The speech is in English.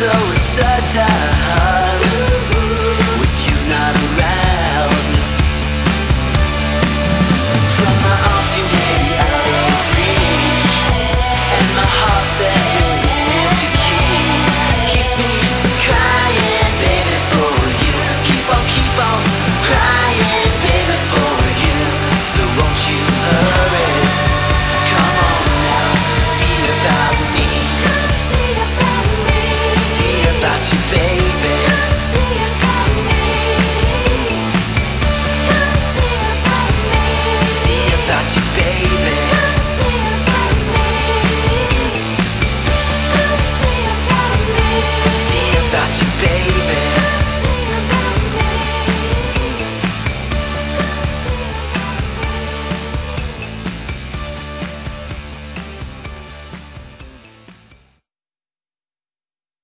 so it's such a high